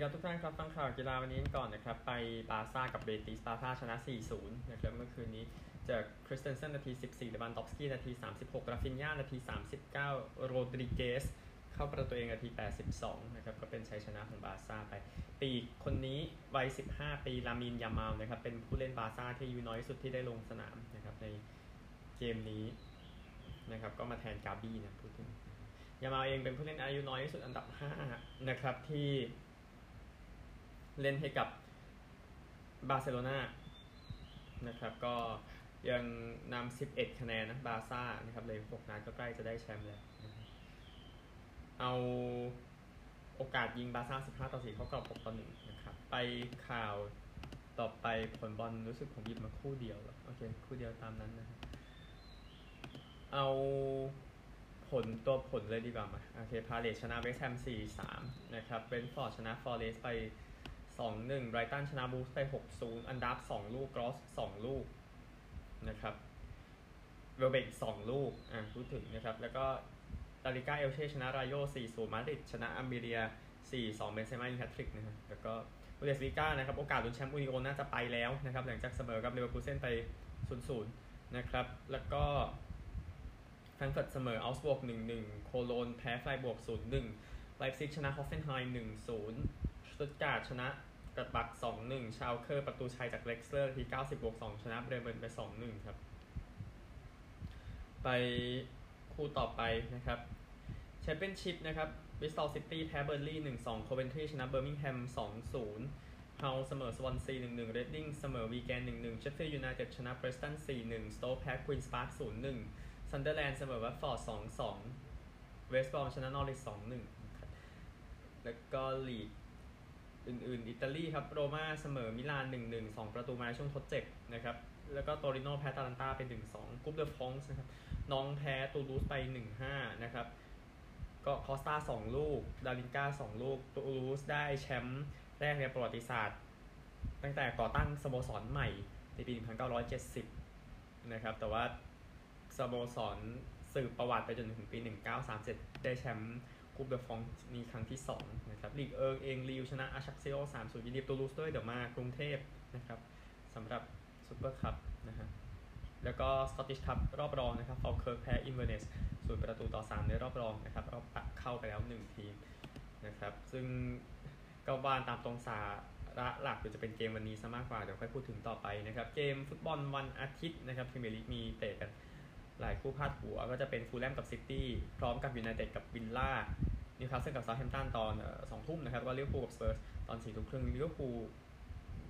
ดีครับทุกท่านครับฟังข่าวกีฬาวันนี้ก่อนนะครับ ไปบาซ่ากับเบติสบาซ่าชนะ 4-0 นะครับ เมื่อคืนนี้จากคริสเตนเซนนาที 14เลวานดอฟสกี้นาที 36ราฟินญานาที 39 โรดริเกส เข้าประตูเองนาที 82 นะครับ ก็เป็นชัยชนะของบาซ่าไป ปีกคนนี้วัย 15 ปีลามินยามาลนะครับ เป็นผู้เล่นบาซ่าที่อายุน้อยที่สุดที่ได้ลงสนามนะครับในเกมนี้นะครับก็มาแทนกาบี้นะพูดถึงยามาลเองเป็นผู้เล่นอายุน้อยที่สุดอันดับ 5 นะครับที่ เล่นให้กับบาร์เซโลนานะครับก็ยังนำ 11 คะแนนนะบาซ่านะครับเลย6นัดก็ใกล้จะได้แชมป์แล้วเอาโอกาสยิงบาซ่า 15 ต่อ 4 เข้ากรอบ 6 ต่อ 1 นะครับ ไปข่าวต่อไปผลบอลรู้สึกผมหยิบมาคู่เดียวโอเค คู่เดียวตามนั้นนะครับเอาผลตัวผลเลยดีกว่ามาโอเค พาเลชชนะเวสต์แฮม 4-3 นะครับเบนฟอร์ดชนะฟอร์เรสไป 2-1ไบรตันชนะวูล์ฟส์ไป 6-0 อันดับ 2 ลูกกรอส 2 ลูกนะครับเวลเบก2ลูกอะพูดถึงนะครับ แล้วก็ลาลิก้าเอลเชชนะราโย4-0มาดริดชนะอัลเมเรีย 4-2 เบนเซม่ายิงแฮตทริกนะครับแล้วก็บุนเดสลิก้านะครับ โอกาสลุ้นแชมป์อูนิโอน่าจะไปแล้วนะครับ หลังจากเสมอกับเลเวอร์คูเซนไป 0-0 นะครับ แล้วก็แฟรงก์เฟิร์ตเสมอเอาก์สบวร์ก1-1 โคโลนแพ้ไฟรบวร์ก 0-1ไลป์ซิกชนะฮอฟเฟนไฮม์1-0 สตุตการ์ตชนะกลัดบัค 2-1 ชาวเคอร์ประตูชัยจากเดร็กซ์เลอร์ที่ 90บวก2ชนะเบรเมนไป 2-1 ครับ ไปคู่ต่อไปนะครับแชมเปี้ยนชิพนะครับบริสตอลซิตี้แพ้เบิร์นลีย์1-2โคเวนทรีชนะเบอร์มิงแฮม 2-0ฮัลล์เสมอสวอนซี1-1 เรดดิ้งเสมอวีแกน 1-1เชฟฟิลด์ยูไนเต็ดชนะเพรสตัน 4-1 สโต๊กแพ้ควีนส์พาร์ค 0-1ซันเดอร์แลนด์เสมอวัตฟอร์ด 2-2 เวสต์บรอมชนะนอริช 2-1 แล้วก็ลีก อื่นๆ อิตาลีครับ โรม่าเสมอมิลาน1-1 2 ประตูมาช่วงทดเจ็บนะครับ แล้วก็โตริโนแพ้อตาลันตาเป็น 1-2คูปเดอฟรองซ์นะครับ น็องต์แพ้ตูลูสไป 1-5 นะครับ ก็คอสตา2ลูก ดัลลิงกา2ลูก ตูลูสได้แชมป์แรกในประวัติศาสตร์ ตั้งแต่ก่อตั้งสโมสรใหม่ในปี 1970 นะครับ แต่ว่าสโมสรสืบประวัติไปจนถึงปี 1937 ได้แชมป์ คูปเดอฟรองซ์ครั้งที่2นะครับลีกเอิงเองลีลล์ชนะอฌักซิโอ3-0ยินดีตูลูสด้วยเดี๋ยวมากรุงเทพนะครับสำหรับซูเปอร์คัพนะฮะแล้วก็สกอตติชคัพรอบรองนะครับฟอลเคิร์กแพ้อินเวอร์เนสศูนย์ประตูต่อ 3 ในรอบรองนะครับรอบเข้าไปแล้ว 1 ทีมนะครับซึ่งก็ว่ากันตามตรงสาระหลักจะเป็นเกมวันนี้ซะมากกว่า เดี๋ยวค่อยพูดถึงต่อไปนะครับ เกมฟุตบอลวันอาทิตย์นะครับพรีเมียร์ลีกมีเตะกัน หลายคู่พาดหัวก็จะเป็นฟูแลมกับซิตี้พร้อมกับยูไนเต็ดกับวิลล่านิวคาสเซิลกับเซาแธมป์ตันตอนสองทุ่มนะครับก็ลิเวอร์พูลกับสเปอร์สตอนสี่ทุ่มครึ่งลิเวอร์พูล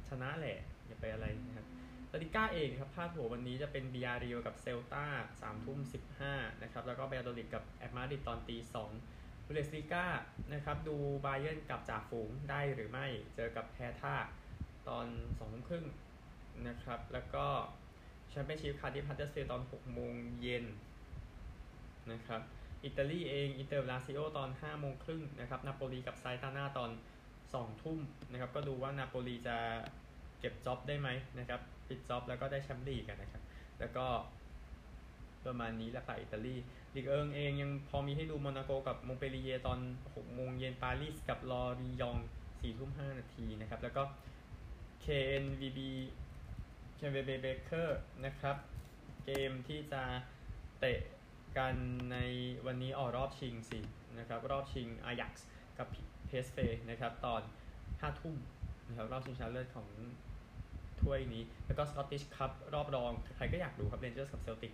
ชนะแหละ อย่าไปอะไรนะครับลาลิก้าเองครับพาดหัววันนี้จะเป็นบียาร์เรอัลกับเซลตาสามทุ่มสิบห้านะครับแล้วก็บายาโดลิดกับแอตมาดริดตอนตีสองบุนเดสลิก้านะครับดูบาเยิร์นกับจ่าฝูงได้หรือไม่เจอกับแฮร์ธ่าตอนสองทุ่มครึ่งนะครับแล้วก็ แชมเปี้ยนชิพคาร์ดิฟฮัดเดอร์สฟิลด์ตอน6โมงเย็นนะครับอิตาลีเองอินเตอร์ลาซิโอตอน5โมงครึ่งนะครับนาโปลีกับซาแลร์นิตาน่าตอน2ทุ่มนะครับก็ดูว่านาโปลีจะเก็บจ็อบได้ไหมนะครับปิดจ็อบแล้วก็ได้แชมป์ลีกกันนะครับ แล้วก็ประมาณนี้แหละค่ะอิตาลีลีกเอิงเองยังพอมีให้ดูโมนาโกกับมงเปลลิเย่ร์ตอน6โมงเย็นปารีสกับลอริยองต์4ทุ่ม5นาทีนะครับ แล้วก็ KNVB เชนเบเบเบเกอร์นะครับ เกมที่จะเตะกันในวันนี้ออกรอบชิงสินะครับ รอบชิงอาแจ็กซ์กับเปเอสเฟนะครับ ตอน5ทุ่มนะครับรอบชิงชนะเลิศของถ้วยนี้ แล้วก็สกอตติชคัพรอบรอง ใครก็อยากดูครับเรนเจอร์สกับเซลติก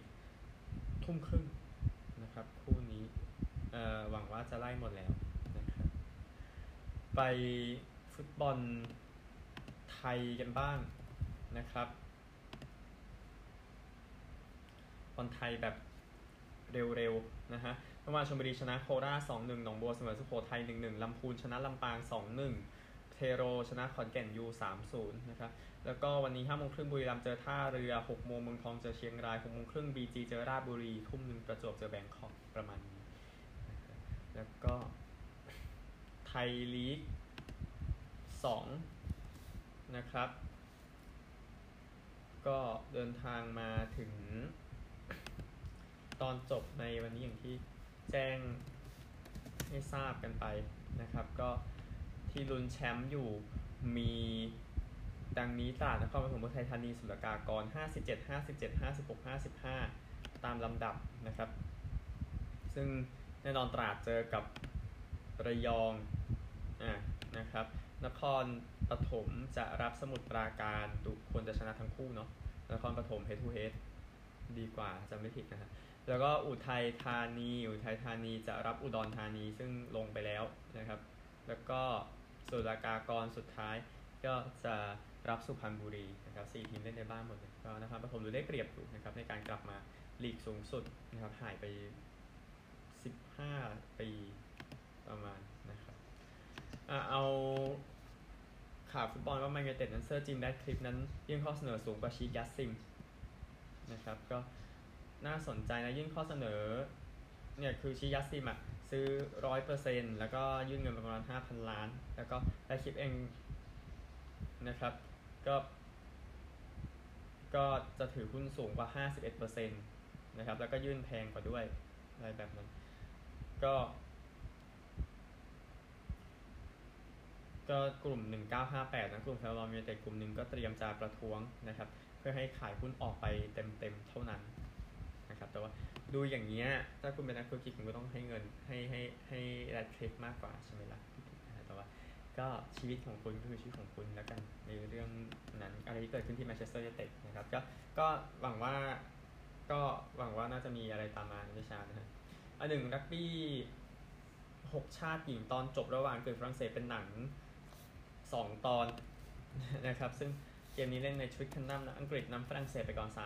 ทุ่มครึ่งนะครับ คู่นี้หวังว่าจะไล่หมดแล้วนะครับ ไปฟุตบอลไทยกันบ้างนะครับ บอลไทยแบบเร็วๆนะฮะเมื่อวานชลบุรีชนะโคราช2-1หนึ่งหนองบัวเสมอสุโขทัย1-1ลำพูนชนะลำปาง2-1เทโรชนะขอนแก่นยู3-0นย์นะครับ แล้วก็วันนี้5โมงครึ่งบุรีรัมย์เจอท่าเรือ6โมงเมืองทองเจอเชียงราย6โมงครึ่งบีจีเจอราชบุรีทุ่มหนึ่งประจวบเจอแบงคอกประมาณนี้ แล้วก็ไทยลีก2นะครับ ก็เดินทางมาถึง ตอนจบในวันนี้อย่างที่แจ้งให้ทราบกันไปนะครับ ก็ที่ลุ้นแชมป์อยู่มีดังนี้ตราดนครปฐมอุทัยธานีสุลกากร 57 57 56 55 ตามลำดับนะครับ ซึ่งแน่นอนตราดเจอกับระยองอะนะครับ นครปฐมจะรับสมุทรปราการดูควรจะชนะทั้งคู่เนาะนครปฐม head to head ดีกว่าจำไม่ผิดนะฮะ แล้วก็อุทัยธานี อุทัยธานีจะรับอุดรธานีซึ่งลงไปแล้วนะครับ แล้วก็สุรากากรสุดท้าย ก็จะรับสุพรรณบุรีนะครับสี่ทีมเล่นในบ้านหมดเลยก็นะครับปฐมดูได้เปรียบอยู่นะครับในการกลับมาลีกสูงสุดนะครับหายไป 15 ปีประมาณนะครับอะเอาข่าวฟุตบอลว่าแมนยูเต็ดนั้นเซอร์จิมแบทคลิปนั้นยื่นข้อเสนอสูงกว่าชียัสซิมนะครับก็ น่าสนใจนะยื่นข้อเสนอเนี่ยคือชียัสซิมอะซื้อร้อยเปอร์เซ็นแล้วก็ยื่นเงินประมาณห้าพันล้าน แล้วก็ได้คลิปเองนะครับ ก็ ก็จะถือหุ้นสูงกว่า 51%นะครับ แล้วก็ยื่นแพงกว่าด้วยอะไรแบบนั้น ก็ ก็กลุ่ม 1958 นะกลุ่มแฟนบอลยูไนเต็ดกลุ่มหนึ่งก็เตรียมจะประท้วงนะครับ เพื่อให้ขายหุ้นออกไปเต็มๆเท่านั้น นะครับ แต่ว่าดูอย่างเงี้ยถ้าคุณเป็นนักธุรกิจคุณก็ต้องให้เงินให้ให้ให้แรดคลิปมากกว่าใช่ไหมล่ะแต่ว่าก็ชีวิตของคุณก็คือชีวิตของคุณแล้วกันในเรื่องนั้นอะไรที่เกิดขึ้นที่แมนเชสเตอร์ยูไนเต็ดนะครับก็ก็หวังว่าก็หวังว่าน่าจะมีอะไรตามมาในชานะฮะอันหนึ่งรักบี้หกชาติหญิงตอนจบระหว่างเกิดฝรั่งเศสเป็นหนังสองตอนนะครับ ซึ่งเกมนี้เล่นในทวิกคันนัมนะอังกฤษนำฝรั่งเศสไปก่อน 33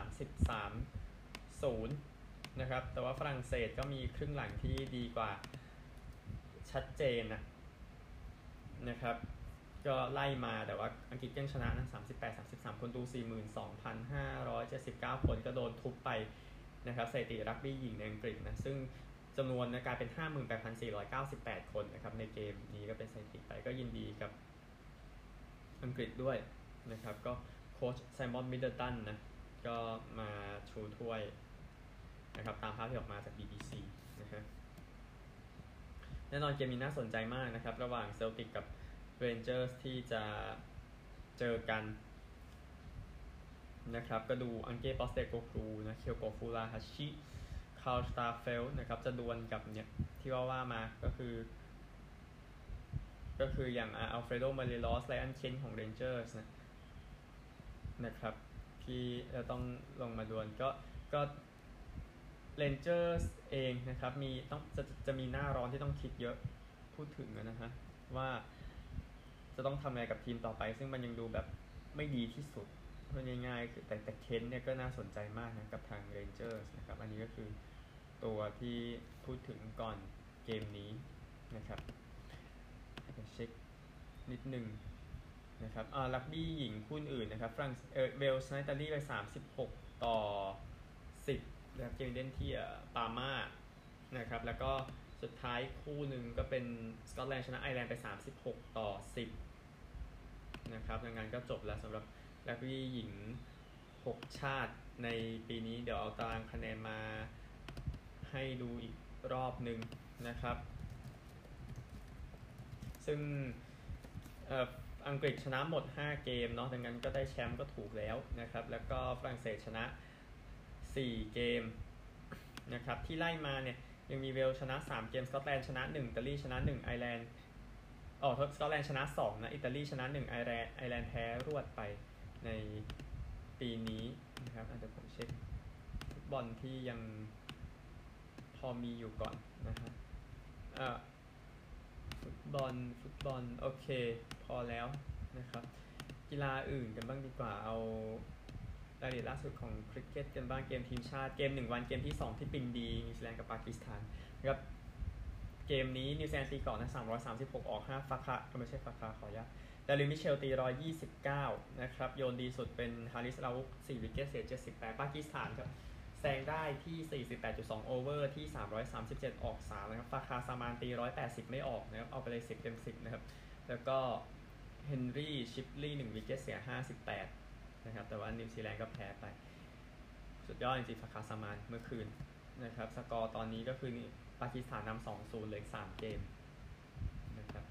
0 นะครับแต่ว่าฝรั่งเศสก็มีครึ่งหลังที่ดีกว่าชัดเจนนะนะครับ ก็ไล่มาแต่ว่าอังกฤษยังชนะนะ38 33 คนดู 42,579 คนก็โดนทุบไปนะครับสถิติรักบี้หญิงในอังกฤษนะซึ่งจำนวนนะกลายเป็น 58,498 คนนะครับในเกมนี้ก็เป็นสถิติไปก็ยินดีกับอังกฤษด้วยนะครับ ก็โค้ชไซมอนมิดเดิลตันนะก็มาชูถ้วย นะครับตามภาพที่ออกมาจาก BBC นะฮะแน่นอนเกมนี้น่าสนใจมากนะครับ ระหว่างเซลติกกับเรนเจอร์สที่จะเจอกันนะครับก็ดูอังเก้ปอสเตโคกลูนะเคียวโกฟูรุฮาชิคาร์สตาเฟลนะครับจะดวลกับเนี่ยที่ว่าว่ามาก็คือ ก็คืออย่างอัลเฟรโดมาเรลอสไรอันเคนของเรนเจอร์สนะนะครับที่จะต้องลงมาดวลก็ก็ เรนเจอร์สเองนะครับมีต้องจะจะมีหน้าร้อนที่ต้องคิดเยอะพูดถึงนะฮะว่าจะต้องทำอะไรกับทีมต่อไป ซึ่งมันยังดูแบบไม่ดีที่สุดพูดง่ายๆคือแต่แต่เคนเนี่ยก็น่าสนใจมากนะกับทางเรนเจอร์สนะครับ อันนี้ก็คือตัวที่พูดถึงก่อนเกมนี้นะครับเช็คนิดหนึ่งนะครับอ่ารักบี้หญิงคู่อื่นนะครับฝรั่งเออเบลส์ไนตาลีไป 36 ต่อ นะครับเกมเดนที่ปาม่านะครับแล้วก็สุดท้ายคู่หนึ่งก็เป็นสกอตแลนด์ชนะไอร์แลนด์ไป 36 ต่อ 10นะครับดังนั้นก็จบแล้วสำหรับลักบี้หญิง 6 ชาติในปีนี้เดี๋ยวเอาตารางคะแนนมาให้ดูอีกรอบหนึ่งนะครับ ซึ่งอังกฤษชนะหมด 5 เกมเนาะดังนั้นก็ได้แชมป์ก็ถูกแล้วนะครับ แล้วก็ฝรั่งเศสชนะ 4 เกมนะครับที่ไล่มาเนี่ยยังมีเวลส์ชนะ 3 เกมสกอตแลนด์ชนะ1อิตาลีชนะ1ไอร์แลนด์อ๋อสกอตแลนด์ชนะ2นะอิตาลีชนะ1ไอร์แลนด์ไอร์แลนด์แพ้รวดไปในปีนี้นะครับอาจจะผมเช็คฟุตบอลที่ยังพอมีอยู่ก่อนนะฮะอ่าฟุตบอลฟุตบอลโอเค พอแล้วนะครับกีฬาอื่นกันบ้างดีกว่าเอา รายละเอียดล่าสุดของคริกเก็ตกันบ้างเกมทีมชาติเกม 1 วันเกมที่ 2 ที่พินดีนิวซีแลนด์กับปากีสถานนะครับเกมนี้นิวซีแลนด์ตีก่อนนะ336 ออก 5ฟาคาร์ไม่ใช่ฟาคาร์ขออนุญาตดาริลมิตเชลล์ตี 129 นะครับโยนดีสุดเป็นฮาริสราอุฟ 4 wicket เสีย 78 ปากีสถานครับแซงได้ที่ 48.2 over ที่ 337 ออก 3 นะครับฟาคาร์ซามานตี 180 ไม่ออกนะครับเอาไปเลย 10 เต็ม 10 นะครับ แล้วก็เฮนรี่ชิปลีย์ 1 wicket เสีย 58 นะครับแต่ว่านิวซีแลนด์ก็แพ้ไป สุดยอดจริงๆฟาคาร์ซามานเมื่อคืนนะครับสกอร์ตอนนี้ก็คือปากีสถานนำ2-0เลย3เกมนะครับ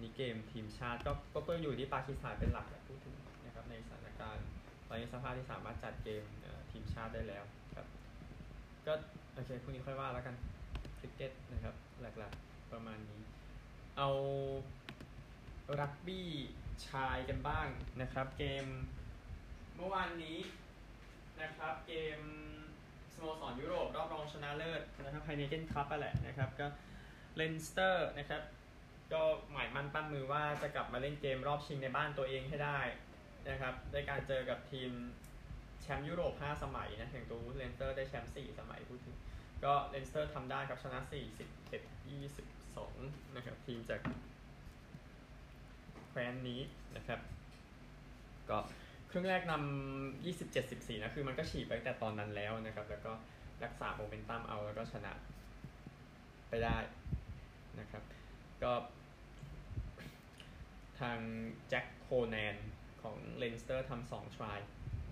นี่เกมทีมชาติก็ก็ก็อยู่ที่ปากีสถานเป็นหลักแหละพูดถึงนะครับในสถานการณ์ตอนนี้สภาพที่สามารถจัดเกมทีมชาติได้แล้วครับก็โอเคพรุ่งนี้ค่อยว่าแล้วกันคริกเก็ตนะครับหลักๆประมาณนี้ เอารักบี้ชายกันบ้างนะครับเกม เมื่อวานนี้นะครับ เกมสโมสรยุโรปรอบรองชนะเลิศนะครับ Heineken Cup ไปแหละนะครับ ก็เลนสเตอร์นะครับ ก็หมายมั่นปั้นมือว่าจะกลับมาเล่นเกมรอบชิงในบ้านตัวเองให้ได้นะครับด้วยการเจอกับทีมแชมป์ยุโรป 5 สมัยนะอย่งตัวเลนสเตอร์ได้แชมป์ 4 สมัยพูดถึงก็เลนสเตอร์ทำได้ครับชนะ 41 22 นะครับ ทีมจากแคว้นนี้นะครับ ก็ ครึ่งแรกนำ27 14นะคือมันก็ฉีดไปแต่ตอนนั้นแล้วนะครับ แล้วก็รักษาโมเมนตัมเอาแล้วก็ชนะไปได้นะครับ ก็ทางแจ็คโคแนนของเลนสเตอร์ทำสอง try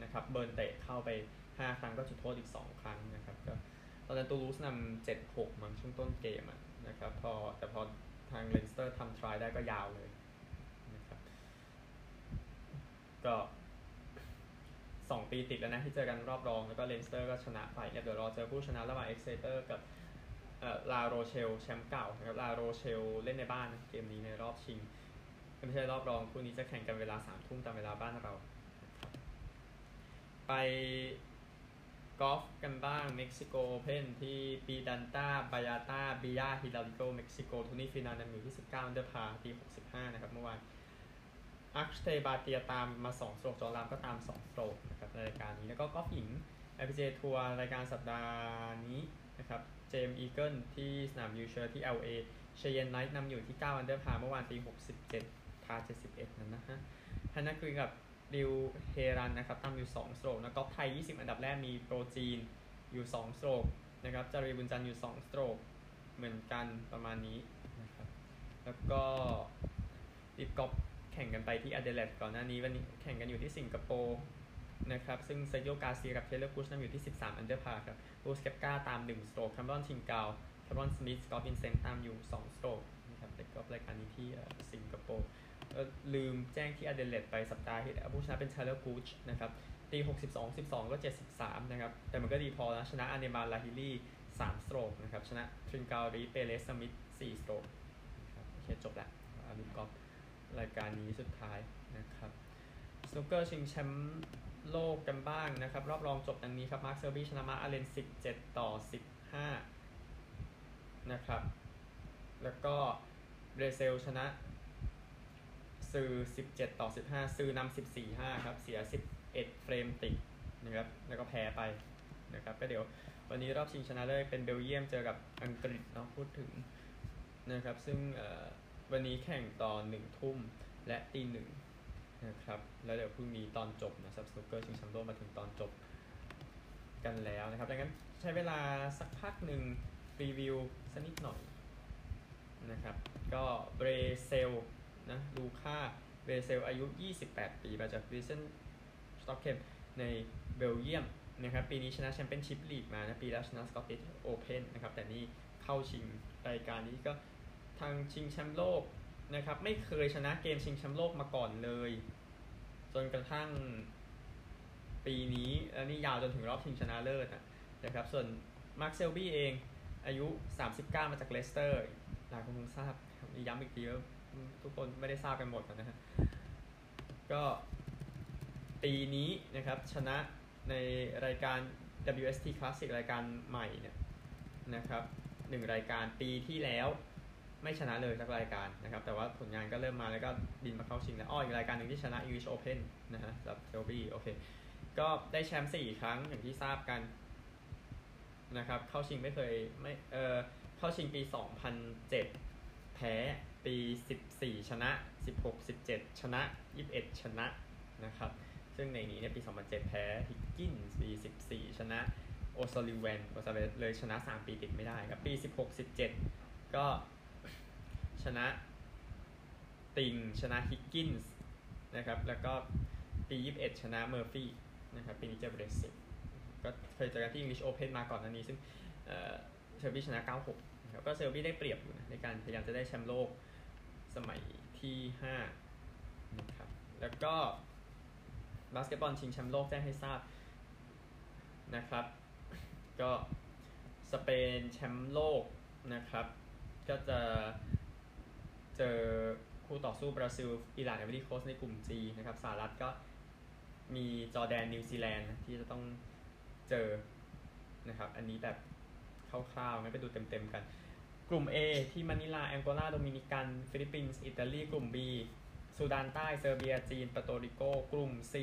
นะครับเบิร์นเตะเข้าไป 5 ครั้งก็จุดโทษอีก 2 ครั้งนะครับก็ตอนนั้นตูลูสนำ7 6มันช่วงต้นเกมอะนะครับพอแต่พอทางเลนสเตอร์ทำ try ได้ก็ยาวเลยนะครับก็ 2 ปีติดแล้วนะที่เจอกันรอบรอง แล้วก็เลนสเตอร์ก็ชนะไปเนี่ยเดี๋ยวรอเจอผู้ชนะระหว่างเอ็กเซเตอร์กับลาโรเชลแชมป์เก่านะครับลาโรเชลเล่นในบ้านนะเกมนี้ในรอบชิงไม่ใช่รอบรองคู่นี้จะแข่งกันเวลาสามทุ่มตามเวลาบ้านเรา ไปกอล์ฟกันบ้างเม็กซิโกเพนที่ปีดันตาบายาตาบิยาฮิลาริโกเม็กซิโกทูนี่ฟินานันอยู่ที่ 19เดอร์พาที่65 นะครับเมื่อวาน อัคเตบาเตียตามมา 2 สโตรกจอรามก็ตาม 2 สโตรกนะครับในรายการนี้ แล้วก็กอล์ฟหญิง LPG ทัวร์รายการสัปดาห์นี้นะครับเจมส์อีเกิลที่สนามยูเชอร์ที่ LA เชยนไนท์นำอยู่ที่ 9 อันเดอร์พาเมื่อวานตี 67 พา 71 นั้นนะฮะฮันนัคุยกับริวเฮรันนะครับตามอยู่ 2 สโตรกนะกอล์ฟไทย 20 อันดับแรกมีโปรจีนอยู่ 2 สโตรกนะครับจารีบุญจันทร์อยู่ 2 สโตรกเหมือนกันประมาณนี้นะครับแล้วก็ดิฟกอล์ฟ แข่งกันไปที่อเดเลดก่อนหน้านี้วันนี้แข่งกันอยู่ที่สิงคโปร์นะครับซึ่งเซโยกาเซียกับเทเลอร์กุชนำอยู่ที่ 13 อันเดอร์พาครับบูสเกปกาตาม 1 สโตรกคัมบอนทิงกาวคารอนสมิธกอล์ฟอินเซนตามอยู่ 2 สโตรกนะครับแต่ก็รายการนี้ที่สิงคโปร์ลืมแจ้งที่อเดเลดไปสัปดาห์ที่แล้วผู้ชนะเป็นเทเลอร์กูชนะครับตี 62 12 ก็ 73 นะครับ แต่มันก็ดีพอนะ ชนะอเนมาลาฮิลี่3สโตรกนะครับ ชนะทรินกาลรีเปเรสสมิธ4สโตรกนะครับโอเคจบละอันนี้ก็ รายการนี้สุดท้ายนะครับสนุกเกอร์ชิงแชมป์โลกกันบ้างนะครับ รอบรองจบดังนี้ครับ มาร์คเซอร์บี้ชนะมาร์คอัลเลน 17 ต่อ 15 นะครับ แล้วก็เบรเซลชนะซือ17 ต่อ 15 ซือนำ14 5 ครับ เสีย 11 เฟรมติดนะครับ แล้วก็แพ้ไปนะครับ ก็เดี๋ยววันนี้รอบชิงชนะเลิศเป็นเบลเยียมเจอกับอังกฤษเนาะพูดถึงนะครับ ซึ่ง วันนี้แข่งตอนหนึ่งทุ่มและตีหนึ่งนะครับ แล้วเดี๋ยวพรุ่งนี้ตอนจบนะซับสนุกเกอร์ชิงแชมป์โลกมาถึงตอนจบกันแล้วนะครับ ดังนั้นใช้เวลาสักพักหนึ่งรีวิวสักนิดหน่อยนะครับ ก็เบรเซลนะลูค่าเบรเซลอายุ 28 ปีมาจากดิลเซนสต็อกเคมในเบลเยียมนะครับปีนี้ชนะ Championship League มานะปีแล้วชนะ Scottish Open นะครับแต่นี่เข้าชิงรายการนี้ก็ ทางชิงแชมป์โลกนะครับ ไม่เคยชนะเกมชิงแชมป์โลกมาก่อนเลย จนกระทั่งปีนี้และนี่ยาวจนถึงรอบชิงชนะเลิศนะครับ ส่วนมาร์คเซลบี้เองอายุ 39 มาจากเลสเตอร์ หลายคนคงทราบย้ำอีกทีว่าทุกคนไม่ได้ทราบกันหมดนะฮะก็ปีนี้นะครับ ชนะในรายการ WST Classic รายการใหม่เนี่ยนะครับหนึ่งรายการปีที่แล้ว ไม่ชนะเลยสักรายการนะครับ แต่ว่าผลงานก็เริ่มมาแล้วก็บินมาเข้าชิงแล้วอ้ออีกรายการหนึ่งที่ชนะ English Open นะฮะสำหรับเทลบี้โอเคก็ได้แชมป์4ครั้งอย่างที่ทราบกันนะครับ เข้าชิงไม่เคยไม่เออเข้าชิงปี 2007 แพ้ปี 14 ชนะ 16 17 ชนะ 21 ชนะนะครับ ซึ่งในนี้เนี่ยปี 2007 แพ้ฮิกกินส์ปี 14 ชนะโอซอลิเวนโอซาเวนเลยชนะ 3 ปีติดไม่ได้ครับ ปี 16 17 ก็ ชนะติงชนะฮิกกินส์นะครับแล้วก็ปี21 ชนะเมอร์ฟี่นะครับปีนี้เจอเบรสิตก็เคยเจอกันที่ English Open มาก่อนอันนี้ ซึ่งเชอร์บี้ชนะ 96นะครับก็เซอร์บี้ได้เปรียบอยู่นะในการพยายามจะได้แชมป์โลกสมัยทที่5นะครับแล้วก็บาสเกตบอลชิงแชมป์โลกแจ้งให้ทราบนะครับ ก็สเปนแชมป์โลกนะครับ ก็จะ เจอคู่ต่อสู้บราซิล อิหร่านไอวอรี่โคสต์ในกลุ่ม G นะครับสหรัฐก็มีจอร์แดนนิวซีแลนด์ที่จะต้องเจอนะครับ อันนี้แบบคร่าวๆงั้นไปดูเต็มๆกัน กลุ่ม A ที่มะนิลาแองโกลาโดมินิกัน ฟิลิปปินส์อิตาลีกลุ่ม B ซูดานใต้เซอร์เบีย จีนเปอร์โตริโก กลุ่ม C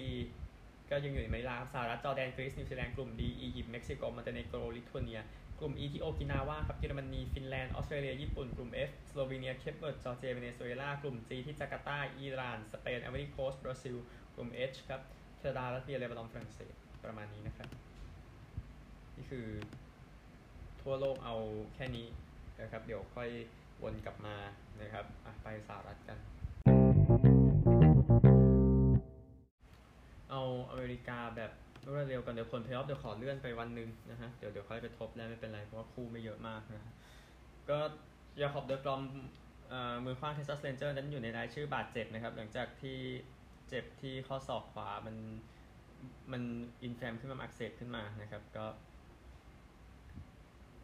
ก็ยังอยู่ในมะนิลาสหรัฐจอร์แดนกรีซนิวซีแลนด์กลุ่ม D อียิปต์เม็กซิโกมอนเตเนโกรลิทัวเนีย กลุ่ม E ที่โอกินาวาครับเยอรมนี ฟินแลนด์ ออสเตรเลีย ญี่ปุ่น กลุ่ม F สโลวีเนีย เคปเวิร์ด จอร์เจีย เวเนซุเอลา กลุ่ม G ที่จาการ์ตา อิหร่าน สเปนไอวอรี่โคสต์บราซิล กลุ่ม H ครับแคนาดา ลัตเวีย เลบานอน ฝรั่งเศส ประมาณนี้นะครับ นี่คือ ทั่วโลกเอาแค่นี้นะครับ เดี๋ยวค่อยวนกลับมานะครับไปสหรัฐกัน เอาอเมริกาแบบ รวดเร็วกันเดี๋ยวผลเพลย์ออฟเดี๋ยวขอเลื่อนไปวันหนึ่งนะฮะเดี๋ยวเดี๋ยวค่อยไปทบแล้วไม่เป็นไรเพราะว่าคู่ไม่เยอะมากนะก็เจค็อบเดอกรอมมือขว้าง Texas Rangers นั้นอยู่ในรายชื่อบาดเจ็บนะครับ หลังจากที่เจ็บที่ข้อศอกขวามันมัน inflame ขึ้นมาอักเสบขึ้นมานะครับก็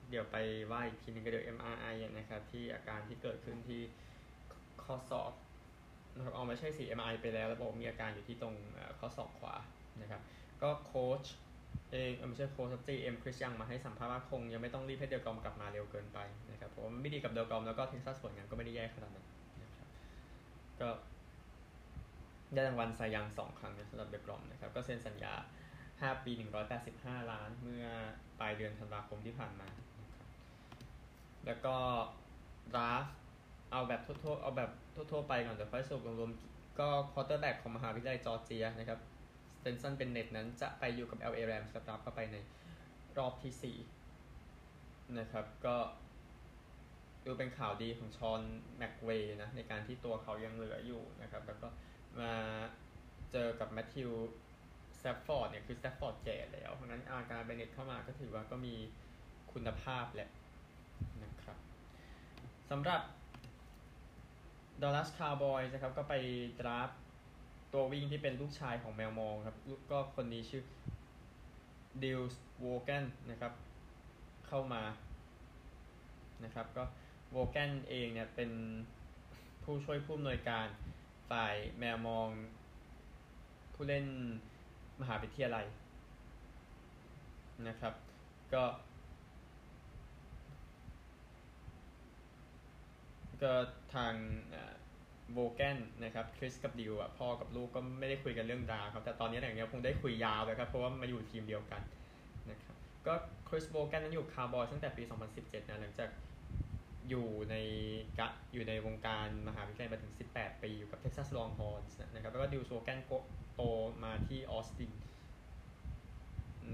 เดี๋ยวไปว่าอีกทีนึงก็เดี๋ยว MRI นะครับ ที่อาการที่เกิดขึ้นที่ข้อศอกนะครับเอาไม่ใช่สี MRI ไปแล้ว แล้วบอกมีอาการอยู่ที่ตรงข้อศอกขวานะครับ ก็โค้ชเองไม่ใช่โค้ช GM คริสยังมาให้สัมภาษณ์ว่าคงยังไม่ต้องรีบให้เดอกรอมกลับมาเร็วเกินไปนะครับเพราะมันไม่ดีกับเดอกรอมแล้วก็เท็กซัสผลงานก็ไม่ได้แย่ขนาดนั้นนะครับก็ได้รางวัลไซยังสองครั้งสำหรับเดอกรอมนะครับก็เซ็นสัญญา 5 ปี 185 ล้านเมื่อปลายเดือนธันวาคมที่ผ่านมาแล้วก็ดราฟต์เอาแบบทั่วๆเอาแบบทั่วๆไปก่อนเดี๋ยวค่อยสรุปรวมๆก็ quarterback ของมหาวิทยาลัยจอร์เจียนะครับ สเตตสันเบนเน็ตนั้นจะไปอยู่กับ LA Rams รับรับเข้าไปในรอบที่ 4 นะครับก็ดูเป็นข่าวดีของชอนแม็กเวย์นะในการที่ตัวเขายังเหลืออยู่นะครับ แล้วก็มาเจอกับแมทธิวสแตฟฟอร์ดเนี่ยคือสแตฟฟอร์ดแก่แล้วเพราะนั้นอาการเบนเน็ตเข้ามาก็ถือว่าก็มีคุณภาพแหละนะครับสำหรับดัลลัสคาวบอยส์นะครับก็ไปดราฟต์ ตัววิ่งที่เป็นลูกชายของแมวมองครับ ก็คนนี้ชื่อดิลส์โวแกนนะครับ เข้ามานะครับ ก็โวแกนเองเนี่ยเป็นผู้ช่วยผู้อำนวยการฝ่ายแมวมองผู้เล่นมหาวิทยาลัยนะครับ ก็ ก็ทาง วอห์นนะครับคริสกับดิวซ์อะพ่อกับลูกก็ไม่ได้คุยกันเรื่องดราฟต์ครับแต่ตอนนี้อย่างเงี้ยคงได้คุยยาวเลยครับเพราะว่ามาอยู่ทีมเดียวกันนะครับก็คริสวอห์นนั้นอยู่คาวบอยส์ตั้งแต่ปี 2017นะหลังจากอยู่ในกะอยู่ในวงการมหาวิทยาลัยมาถึง 18 ปี อยู่กับ Texas Longhorns นะครับแล้วก็ดิวซ์วอห์นโตมาที่ออสติน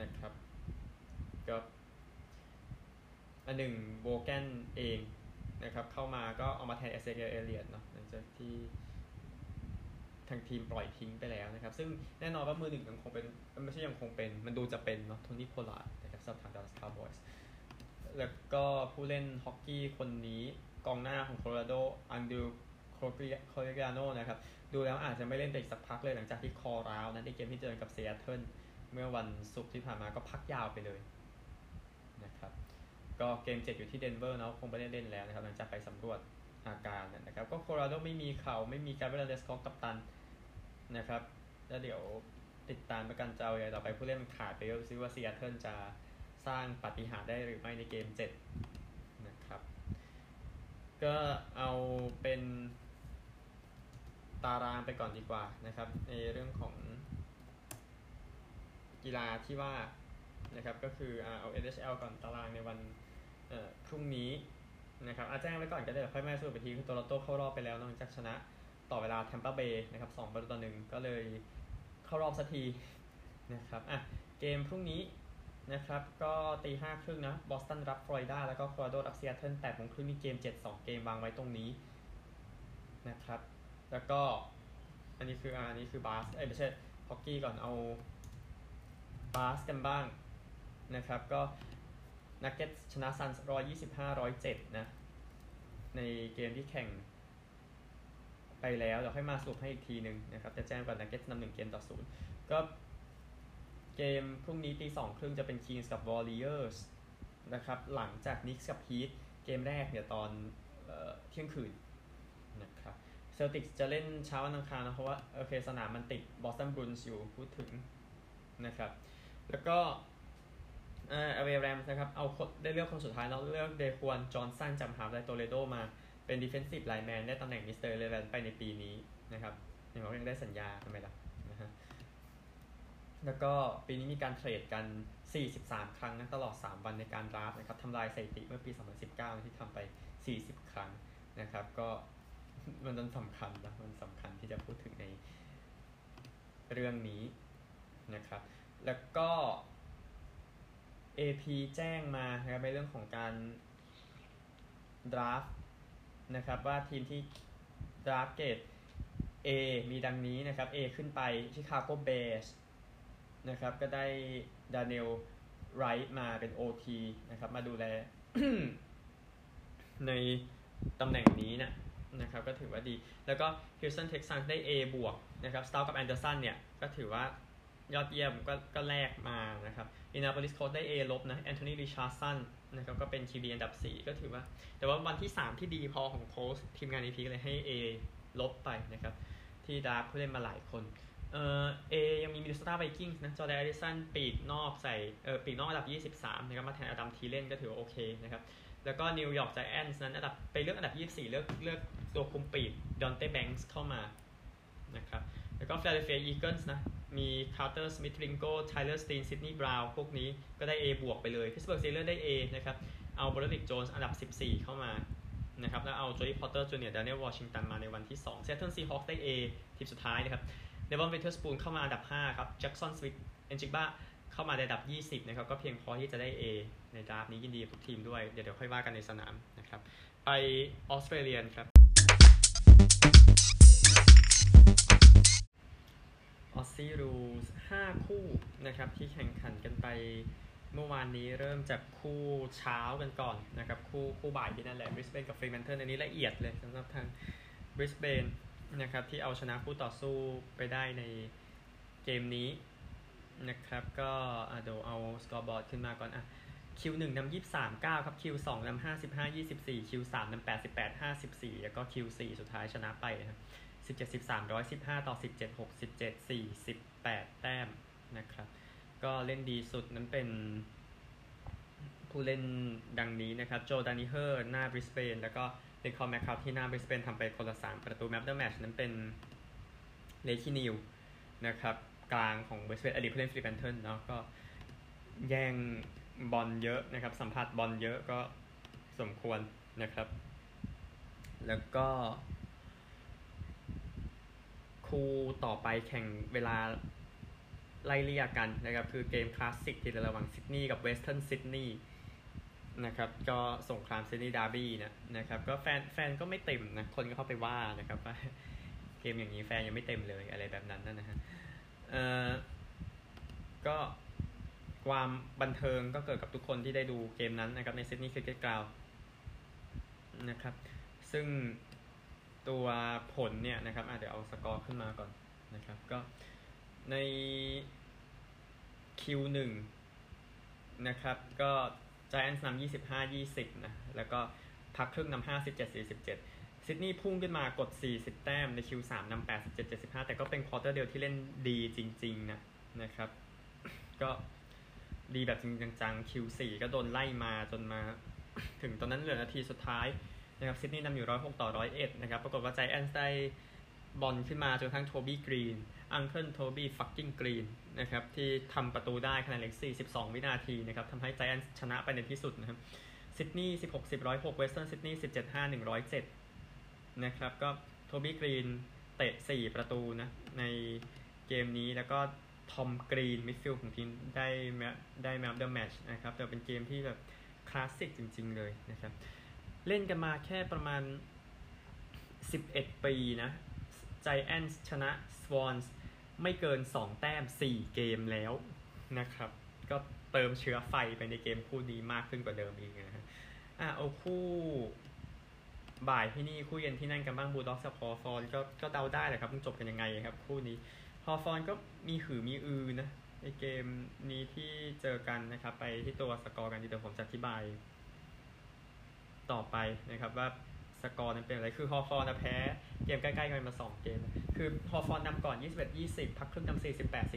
นะครับก็อันหนึ่งวอห์นเอง นะครับเข้ามาก็เอามาแทนเอเซเกียลเอลเลียตเนาะหลังจากที่ทางทีมปล่อยทิ้งไปแล้วนะครับ ซึ่งแน่นอนว่ามือหนึ่งยังคงเป็น ไม่ใช่ยังคงเป็น มันดูจะเป็นเนาะโทนี่โพลาร์ดนะครับสำหรับทางดัลลัสคาวบอยส์แล้วก็ผู้เล่นฮอกกี้คนนี้กองหน้าของโคโลราโดแอนดรูว์ค็อกลิอาโนนะครับ ดูแล้วอาจจะไม่เล่นไปอีกสักพักเลยหลังจากที่คอร้าวนะในเกมที่เจอกับเซียเทิลเมื่อวันศุกร์ที่ผ่านมาก็พักยาวไปเลยนะครับ ก็เกมเจ็ดอยู่ที่เดนเวอร์เนาะคงไม่ได้เล่นแล้วนะครับหลังจากไปสำรวจอาการนะครับ ก็โคโลราโดไม่มีเขาไม่มีการเวลาเดสคอกกัปตันนะครับ แล้วเดี๋ยวติดตามประกันเจ้าใหญ่ต่อไปผู้เล่นมันขาดไปก็ซิว่าเซียเทิลจะสร้างปฏิหารได้หรือไม่ในเกมเจ็ดนะครับ ก็เอาเป็นตารางไปก่อนดีกว่านะครับ ในเรื่องของกีฬาที่ว่านะครับก็คือเอา NHL ก่อนตารางในวัน พรุ่งนี้นะครับอาแจ้งไว้ก่อนก็ได้ค่อยมาสรุปไปทีคือโตรอนโตเข้ารอบไปแล้วนอกจากชนะต่อเวลาแทมเปอร์เบย์นะครับสองประตูต่อหนึ่งก็เลยเข้ารอบสักทีนะครับอะเกมพรุ่งนี้นะครับก็ตีห้าครึ่งนะบอสตันรับฟลอริดาแล้วก็โคโลราโดรับเซียเทิลแปดโมงครึ่งมีเกมเจ็ดสองเกมวางไว้ตรงนี้นะครับแล้วก็อันนี้คืออันนี้คือบาสเอ้ไม่ใช่ฮอกกี้ก่อนเอาบาสกันบ้างนะครับก็ นักเก็ตชนะซันร้อยยี่สิบห้าร้อยเจ็ดนะ ในเกมที่แข่งไปแล้วเดี๋ยวค่อยมาสรุปให้อีกทีหนึ่งนะครับจะแจ้งก่อนนักเก็ตนำหนึ่งเกมต่อศูนย์ก็เกมพรุ่งนี้ตีสองครึ่งจะเป็น Kings กับ Warriors นะครับหลังจาก Knicks กับ Heat เกมแรกเนี่ยตอนเที่ยงคืนนะครับเซลติกจะเล่นเช้าวันอังคารนะเพราะว่าโอเคสนามมันติดบอสตันบรูนส์อยู่พูดถึงนะครับแล้วก็ เอเวอร์แรมนะครับ เอาได้เลือกคนสุดท้ายแล้วเลือกเดควนจอห์นสันจำหาไดโตเลโดมาเป็นดิเฟนซีฟไลแมนได้ตำแหน่งมิสเตอร์เลเวนไปในปีนี้นะครับอย่างเรายังได้สัญญาทำไมล่ะนะฮะแล้วก็ปีนี้มีการเทรดกัน 43 ครั้งนะตลอด 3 วันในการดราฟนะครับทำลายสถิติเมื่อปี 2019 ที่ทำไป 40 ครั้งนะครับ ก็มันสำคัญนะมันสำคัญที่จะพูดถึงในเรื่องนี้นะครับ แล้วก็ AP แจ้งมานะครับในเรื่องของการดราฟนะครับว่าทีมที่ดราฟเกต A มีดังนี้นะครับ A ขึ้นไปชิคาโกเบสนะครับก็ได้ดานิลไรท์มาเป็น OT นะครับมาดูแล ในตำแหน่งนี้นะนะครับก็ถือว่าดี แล้วก็ Houston Texans ได้ A บวกนะครับสตาร์กับแอนเดอร์สันเนี่ย ก็ถือว่า ยอดเยี่ยมก็ก็แลกมานะครับอินาโพลิสโคได้ A ลบนะแอนโทนีริชาร์สันนะครับก็เป็น QB อันดับ 4 ก็ถือว่า แต่ว่าวันที่ 3 ที่ดีพอของโค้ชทีมงาน EP เลยให้ A ลบไปนะครับ ที่ดาร์ผู้เล่นมาหลายคนเอ่อยังมีมินนิโซตาไวกิ้งส์นะจอร์แดนแอดดิสันปีกนอกใส่เออปีกนอกอันดับ 23นะครับมาแทนอดัมทีเล่นก็ถือว่าโอเคนะครับแล้วก็นิวยอร์กไจแอนส์นั้นอันดับไปเลือกอันดับ 24 เลือกเลือกตัวคุมปีกดอนเต้แบงค์เข้ามานะครับ แล้วก็ฟิลาเดลเฟียอีเกิลส์นะ มีคาร์เตอร์สมิธริงโกไทเลอร์สตีนซิดนีย์บราวน์พวกนี้ก็ได้ A บวกไปเลยพิตต์สเบิร์กสตีลเลอร์สได้ A นะครับ เอาบรอดิกโจนส์อันดับ 14 เข้ามานะครับแล้วเอาโจอี้พอร์เตอร์จูเนียร์ดาร์เนลวอชิงตันมาในวันที่2ซีแอตเทิลซีฮอกส์ได้ A ทีมสุดท้ายนะครับเดวอนเวเทอร์สปูนเข้ามาอันดับ 5 ครับแจ็กสันสมิธเอ็นจิกบาเข้ามาในอันดับ 20 นะครับ ก็เพียงพอที่จะได้ A ใน draft นี้ยินดีกับทุกทีมด้วย เดี๋ยวเดี๋ยวค่อยว่ากันในสนามนะครับ ไปออสเตรเลียครับ Aussie rules 5คู่นะครับที่แข่งขันกันไปเมื่อวานนี้เริ่มจากคู่เช้ากันก่อนนะครับคู่คู่บ่ายที่นั่นแหละบริสเบนกับฟรีแมนเทิลอันนี้ละเอียดเลยสำหรับทางบริสเบนนะครับที่เอาชนะคู่ต่อสู้ไปได้ในเกมนี้นะครับก็เดี๋ยวเอาสกอร์บอร์ดขึ้นมาก่อนอะ Q1 นำ23 9ครับ Q2 นำ55 24 Q3 นำ88 54แปดห้าสิบสี่แล้วก็ Q4 สุดท้ายชนะไปนะครับ 17 13 115ต่อ17 6 17 4 18แต้มนะครับ ก็เล่นดีสุดนั้นเป็นผู้เล่นดังนี้นะครับ โจแดนิเฮอร์ หน้าบริสเบนแล้วก็เดคอร์แมคคาที่หน้าบริสเบนทำไปคนละ3ประตู man of the match นั้นเป็นลาคีนีลนะครับ กลางของบริสเบนอดีตผู้เล่นฟรีแมนเทิลเนาะก็แย่งบอลเยอะนะครับ สัมผัสบอลเยอะก็สมควรนะครับ แล้วก็ คู่ต่อไปแข่งเวลาไล่เรียกกันนะครับ คือเกมคลาสสิกที่ระหว่างซิดนีย์กับเวสเทิร์นซิดนีย์นะครับ ก็สงครามซิดนีย์ดาร์บี้นะนะครับ ก็แฟนแฟนก็ไม่เต็มนะ คนก็เข้าไปว่านะครับว่าเกมอย่างนี้แฟนยังไม่เต็มเลยอะไรแบบนั้นนะฮะเอ่อก็ความบันเทิงก็เกิดกับทุกคนที่ได้ดูเกมนั้นนะครับในซิดนีย์คริกเก็ตกราวนะครับ ซึ่ง ตัวผลเนี่ยนะครับเดี๋ยวเอาสกอร์ขึ้นมาก่อนนะครับ ก็ใน Q1 นะครับ ก็ Giants นำ25 20 นะ แล้วก็พักครึ่งนำ57 47 ซิดนีย์พุ่งขึ้นมากด 40 แต้มใน Q3 นำ87 75 แต่ก็เป็น quarter เดียวที่เล่นดีจริง ๆ นะนะครับ ก็ดีแบบจริงจัง Q4 ก็โดนไล่มาจนมา ถึงตอนนั้นเหลือนาทีสุดท้าย นะครับซิดนีย์นำอยู่106ต่อ101นะครับ ปรากฏว่าไจแอนส์ได้บอลขึ้นมาจนทั้งโทบี้กรีน uncle โทบี้ fucking กรีนนะครับที่ทำประตูได้ขนาดเล็ก42 วินาทีนะครับทำให้ไจแอนส์ชนะไปในที่สุดนะครับซิดนีย์16 10 106เวสเทิร์นซิดนีย์17 5 107นะครับก็โทบี้กรีนเตะ 4 ประตูนะในเกมนี้แล้วก็ทอมกรีน midfield ของทีมได้ได้ man of the match นะครับแต่เป็นเกมที่แบบคลาสสิกจริง ๆ เลยนะครับ เล่นกันมาแค่ประมาณ 11 ปีนะ Giants ชนะ Swans ไม่เกิน 2 แต้ม 4 เกมแล้วนะครับ ก็เติมเชื้อไฟไปในเกมคู่นี้มากขึ้นกว่าเดิมอีกนะฮะอะเอาคู่บ่ายที่นี่คู่เย็นที่นั่นกันบ้างบูลด็อกกับฮอว์ธอร์นก็ก็เดาได้แหละครับมันจบกันยังไงครับ คู่นี้ฮอว์ธอร์นก็มีหือมีอือนะในเกมนี้ที่เจอกันนะครับ ไปที่ตัวสกอร์กันดีเดี๋ยวผมจะอธิบาย ต่อไปนะครับว่าสกอร์นั้นเป็นอะไร คือฮอว์ธอร์นนะแพ้เกมใกล้ๆกันมา 2 เกม คือฮอว์ธอร์นนำก่อน 21-20 พักครึ่งนำ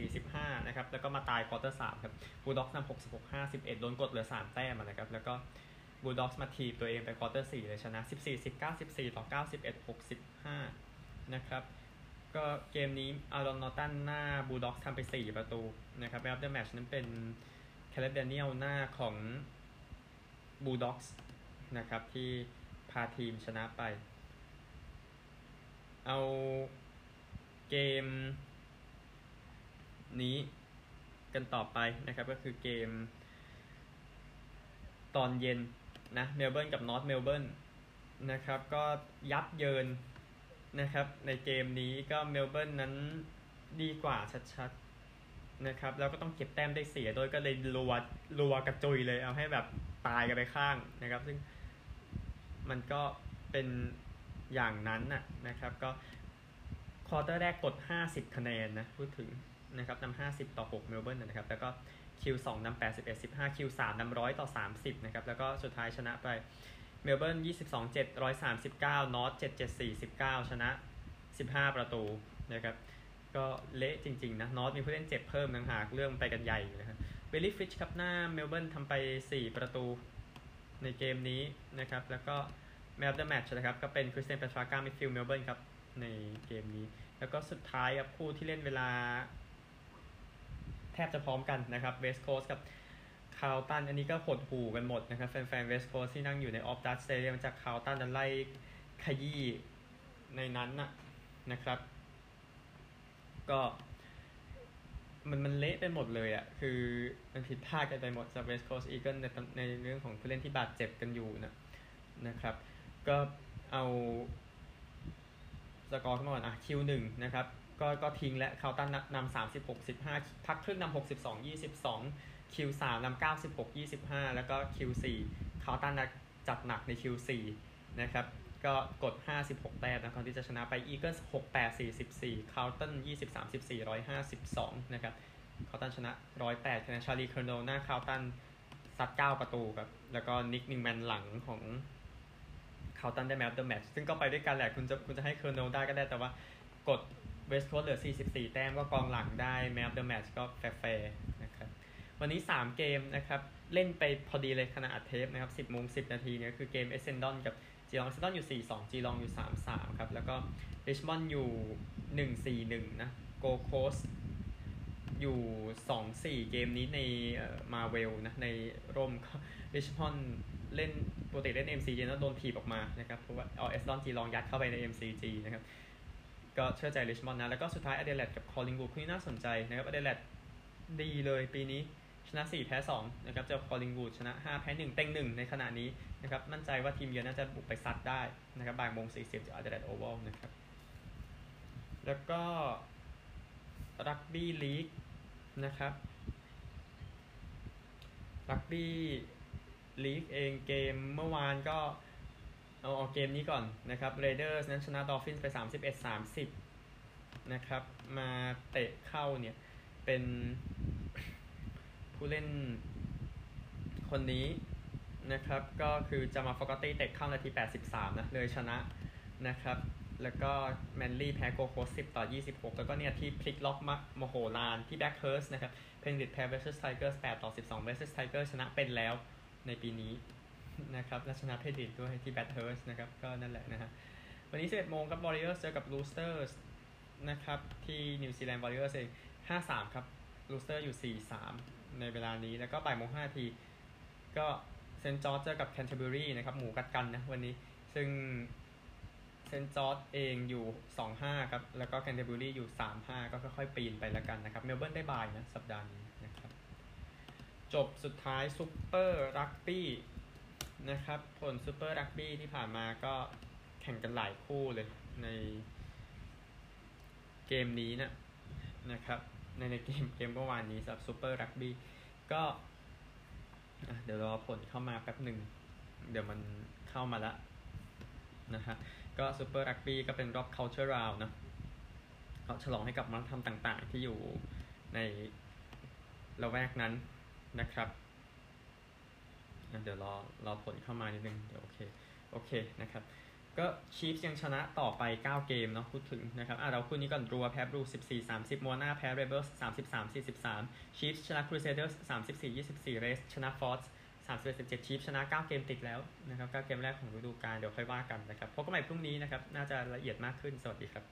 48-45 นะครับ แล้วก็มาตาย quarter 3ครับบูลด็อกนำ66-51 โดนกดเหลือ 3 แต้มนะครับ แล้วก็บูลด็อกมาทีตัวเองไป quarter 4เลยชนะ 14-19 14 ต่อ 91 65 นะครับ ก็เกมนี้อารอนนอตันหน้าบูลด็อกทำไป 4 ประตูนะครับ man of the match นั้นเป็นเคเลบแดเนียลหน้าของบูลด็อก นะครับที่พาทีมชนะไป เอาเกมนี้กันต่อไปนะครับก็คือเกมตอนเย็นนะเมลเบิร์นกับนอร์ทเมลเบิร์นนะครับก็ยับเยินนะครับในเกมนี้ก็เมลเบิร์นนั้นดีกว่าชัดๆนะครับแล้วก็ต้องเก็บแต้มได้เสียโดยก็เลยรัวรัวกระจุยเลยเอาให้แบบตายกันไปข้างนะครับ ซึ่ง มันก็เป็นอย่างนั้นน่ะนะครับ ก็ quarter แรกกด 50 คะแนนนะพูดถึงนะครับนำ50 ต่อ 6 เมลเบิร์นนะครับ แล้วก็ Q2 นำ81 15 Q3 นำ100 ต่อ 30 นะครับ แล้วก็สุดท้ายชนะไปเมลเบิร์น22 7 139นอร์ท7 7 4 19 ชนะ 15 ประตูนะครับก็เละจริง ๆ นะนอร์ทมีผู้เล่นเจ็บเพิ่มต่างหากเรื่องไปกันใหญ่นะครับเบลลี่ฟริชครับหน้าเมลเบิร์นทำไป 4 ประตู ในเกมนี้นะครับ แล้วก็ man of the match นะครับ ก็เป็นคริสเตียนเปทราก้า midfield เมลเบิร์นครับ ในเกมนี้ แล้วก็สุดท้ายครับคู่ที่เล่นเวลา แทบจะพร้อมกันนะครับเวสต์โคสกับคาวตัน อันนี้ก็หดหู่กันหมดนะครับ แฟนๆเวสต์โคสที่นั่งอยู่ในออพตัสสเตเดียมจากคาวตันจะไล่ขยี้ในนั้นนะนะครับ ก็ มันมันเละไปหมดเลยอะ่ะ คือมันผิดพลาดกันไปหมดจากเวสต์โคสอีเกิลในในเรื่องของผู้เล่นที่บาดเจ็บกันอยู่นะนะครับ ก็เอาสกอร์ขึ้นมาก่อนอะ Q หนึ่งนะครับ ก็ก็ทิ้งและคาตันนำสามสิบหกสิบห้าพักครึ่งนำหกสิบสองยี่สิบสอง Q สามนำเก้าสิบหกยี่สิบห้าแล้วก็ Q สี่คาตันจัดหนักใน Q สี่นะครับ ก็กด 56 แต้มนะก่อนที่จะชนะไป Eagles 68 44 c a r l t o n 20 34 152 นะครับ c a r l t o n ชนะ 108คะแนนชาลีเคอร์โนหน้า c a r l t o n ซัด 9 ประตูครับ แล้วก็นิกนิงแมนหลังของ c a r l t o n ได้ man of the match ซึ่งก็ไปด้วยกันแหละ คุณจะคุณจะให้เคอร์โนได้ก็ได้แต่ว่ากดเวสต์โคสเหลือ 44 แต้มก็กองหลังได้ man of the match ก็แฟร์นะครับวันนี้ 3 เกมนะครับ เล่นไปพอดีเลยขณะอัดเทปนะครับ 10โมง10 นาทีเนี่ยคือเกมเอสเซนดอนกับ จีลองเอสเซนดอนอยู่ 4 2จีลองอยู่ 3 3 ครับ แล้วก็ริชมอนด์อยู่ 1 4 1 นะโกโคสอยู่ 2 4 เกมนี้ในมาเวลนะ ในร่มก็ริชมอนด์เล่นปกติเล่น MCG แล้วโดนถีบออกมานะครับ เพราะว่าเอาเอสเซนดอนจีลองยัดเข้าไปใน MCG นะครับ ก็เชื่อใจริชมอนด์นะ แล้วก็สุดท้ายอเดเลดกับคอลลิงวูดคู่นี้น่าสนใจนะครับอเดเลดดีเลยปีนี้ ชนะ 4 แพ้2นะครับเจอคอลลิงวูดชนะ 5 แพ้ 1 เต็ง 1 ในขณะนี้นะครับมั่นใจว่าทีมเยือนน่าจะบุกไปซัดได้นะครับบ่ายโมง40จากอเดเลดโอเวลนะครับ แล้วก็รักบี้ลีกนะครับรักบี้ลีกเองเกมเมื่อวานก็เอาเอาเกมนี้ก่อนนะครับ Raiders นั้นชนะ Dolphins ไป 31-30นะครับมาเตะเข้าเนี่ยเป็น ผู้เล่นคนนี้นะครับ ก็คือจามาลโฟการ์ตี้เตะเข้านาที 83 นะเลยชนะนะครับ แล้วก็แมนลี่แพ้โกโคส10ต่อ 26 แล้วก็เนี่ยที่พลิกล็อกมามโหฬารที่แบเทิร์สต์นะครับ เพนริธแพ้ Wests Tigers 8ต่อ 12 Wests Tigers ชนะเป็นแล้วในปีนี้นะครับและชนะเพนริธด้วยที่แบเทิร์สต์นะครับ ก็นั่นแหละนะฮะ วันนี้ 11โมงครับ Warriors เจอกับ Roosters นะครับ ที่นิวซีแลนด์ Warriors เอง5-3 ครับลูสเตอร์อยู่ 4-3 ในเวลานี้แล้วก็บ่ายโมง5นาทีก็เซนจอร์จเจอกับแคนเทอร์เบอรีนะครับหมูกัดกันนะวันนี้ซึ่งเซนจอร์จเองอยู่ 2-5 ครับ แล้วก็แคนเทอร์เบอรีอยู่ 3-5 ก็ค่อยๆปีนไปแล้วกันนะครับ เมลเบิร์นได้บ่ายนะ สัปดาห์นี้นะครับ จบสุดท้ายซูเปอร์รักบี้นะครับ ผลซูเปอร์รักบี้ที่ผ่านมาก็แข่งกันหลายคู่เลยในเกมนี้นะนะครับ ในในเกมเกมเมื่อวานนี้สำหรับซูเปอร์รักบี้ก็เดี๋ยวรอผลเข้ามาแป๊บหนึ่ง เดี๋ยวมันเข้ามาละนะฮะก็ซูเปอร์รักบี้ก็เป็นรอบ culture round นะเขาฉลองให้กับวัฒนธรรมต่างๆ ที่อยู่ในละแวกนั้นนะครับ เดี๋ยวรอรอผลเข้ามานิดนึงเดี๋ยวโอเค โอเคนะครับ ก็ Chiefs ยังชนะต่อไป 9 เกมเนาะพูดถึงนะครับอะเราคู่นี้ก่อน Drua แพ้บรู14 30 Moana แพ้ Rebels 33 43 Chiefs ชนะ Crusaders 34 24 Reds ชนะ Force 31 17 Chiefs ชนะ 9 เกมติดแล้วนะครับ9เกมแรกของฤดูกาลเดี๋ยวค่อยว่ากันนะครับพบกันใหม่พรุ่งนี้นะครับ น่าจะละเอียดมากขึ้น สวัสดีครับ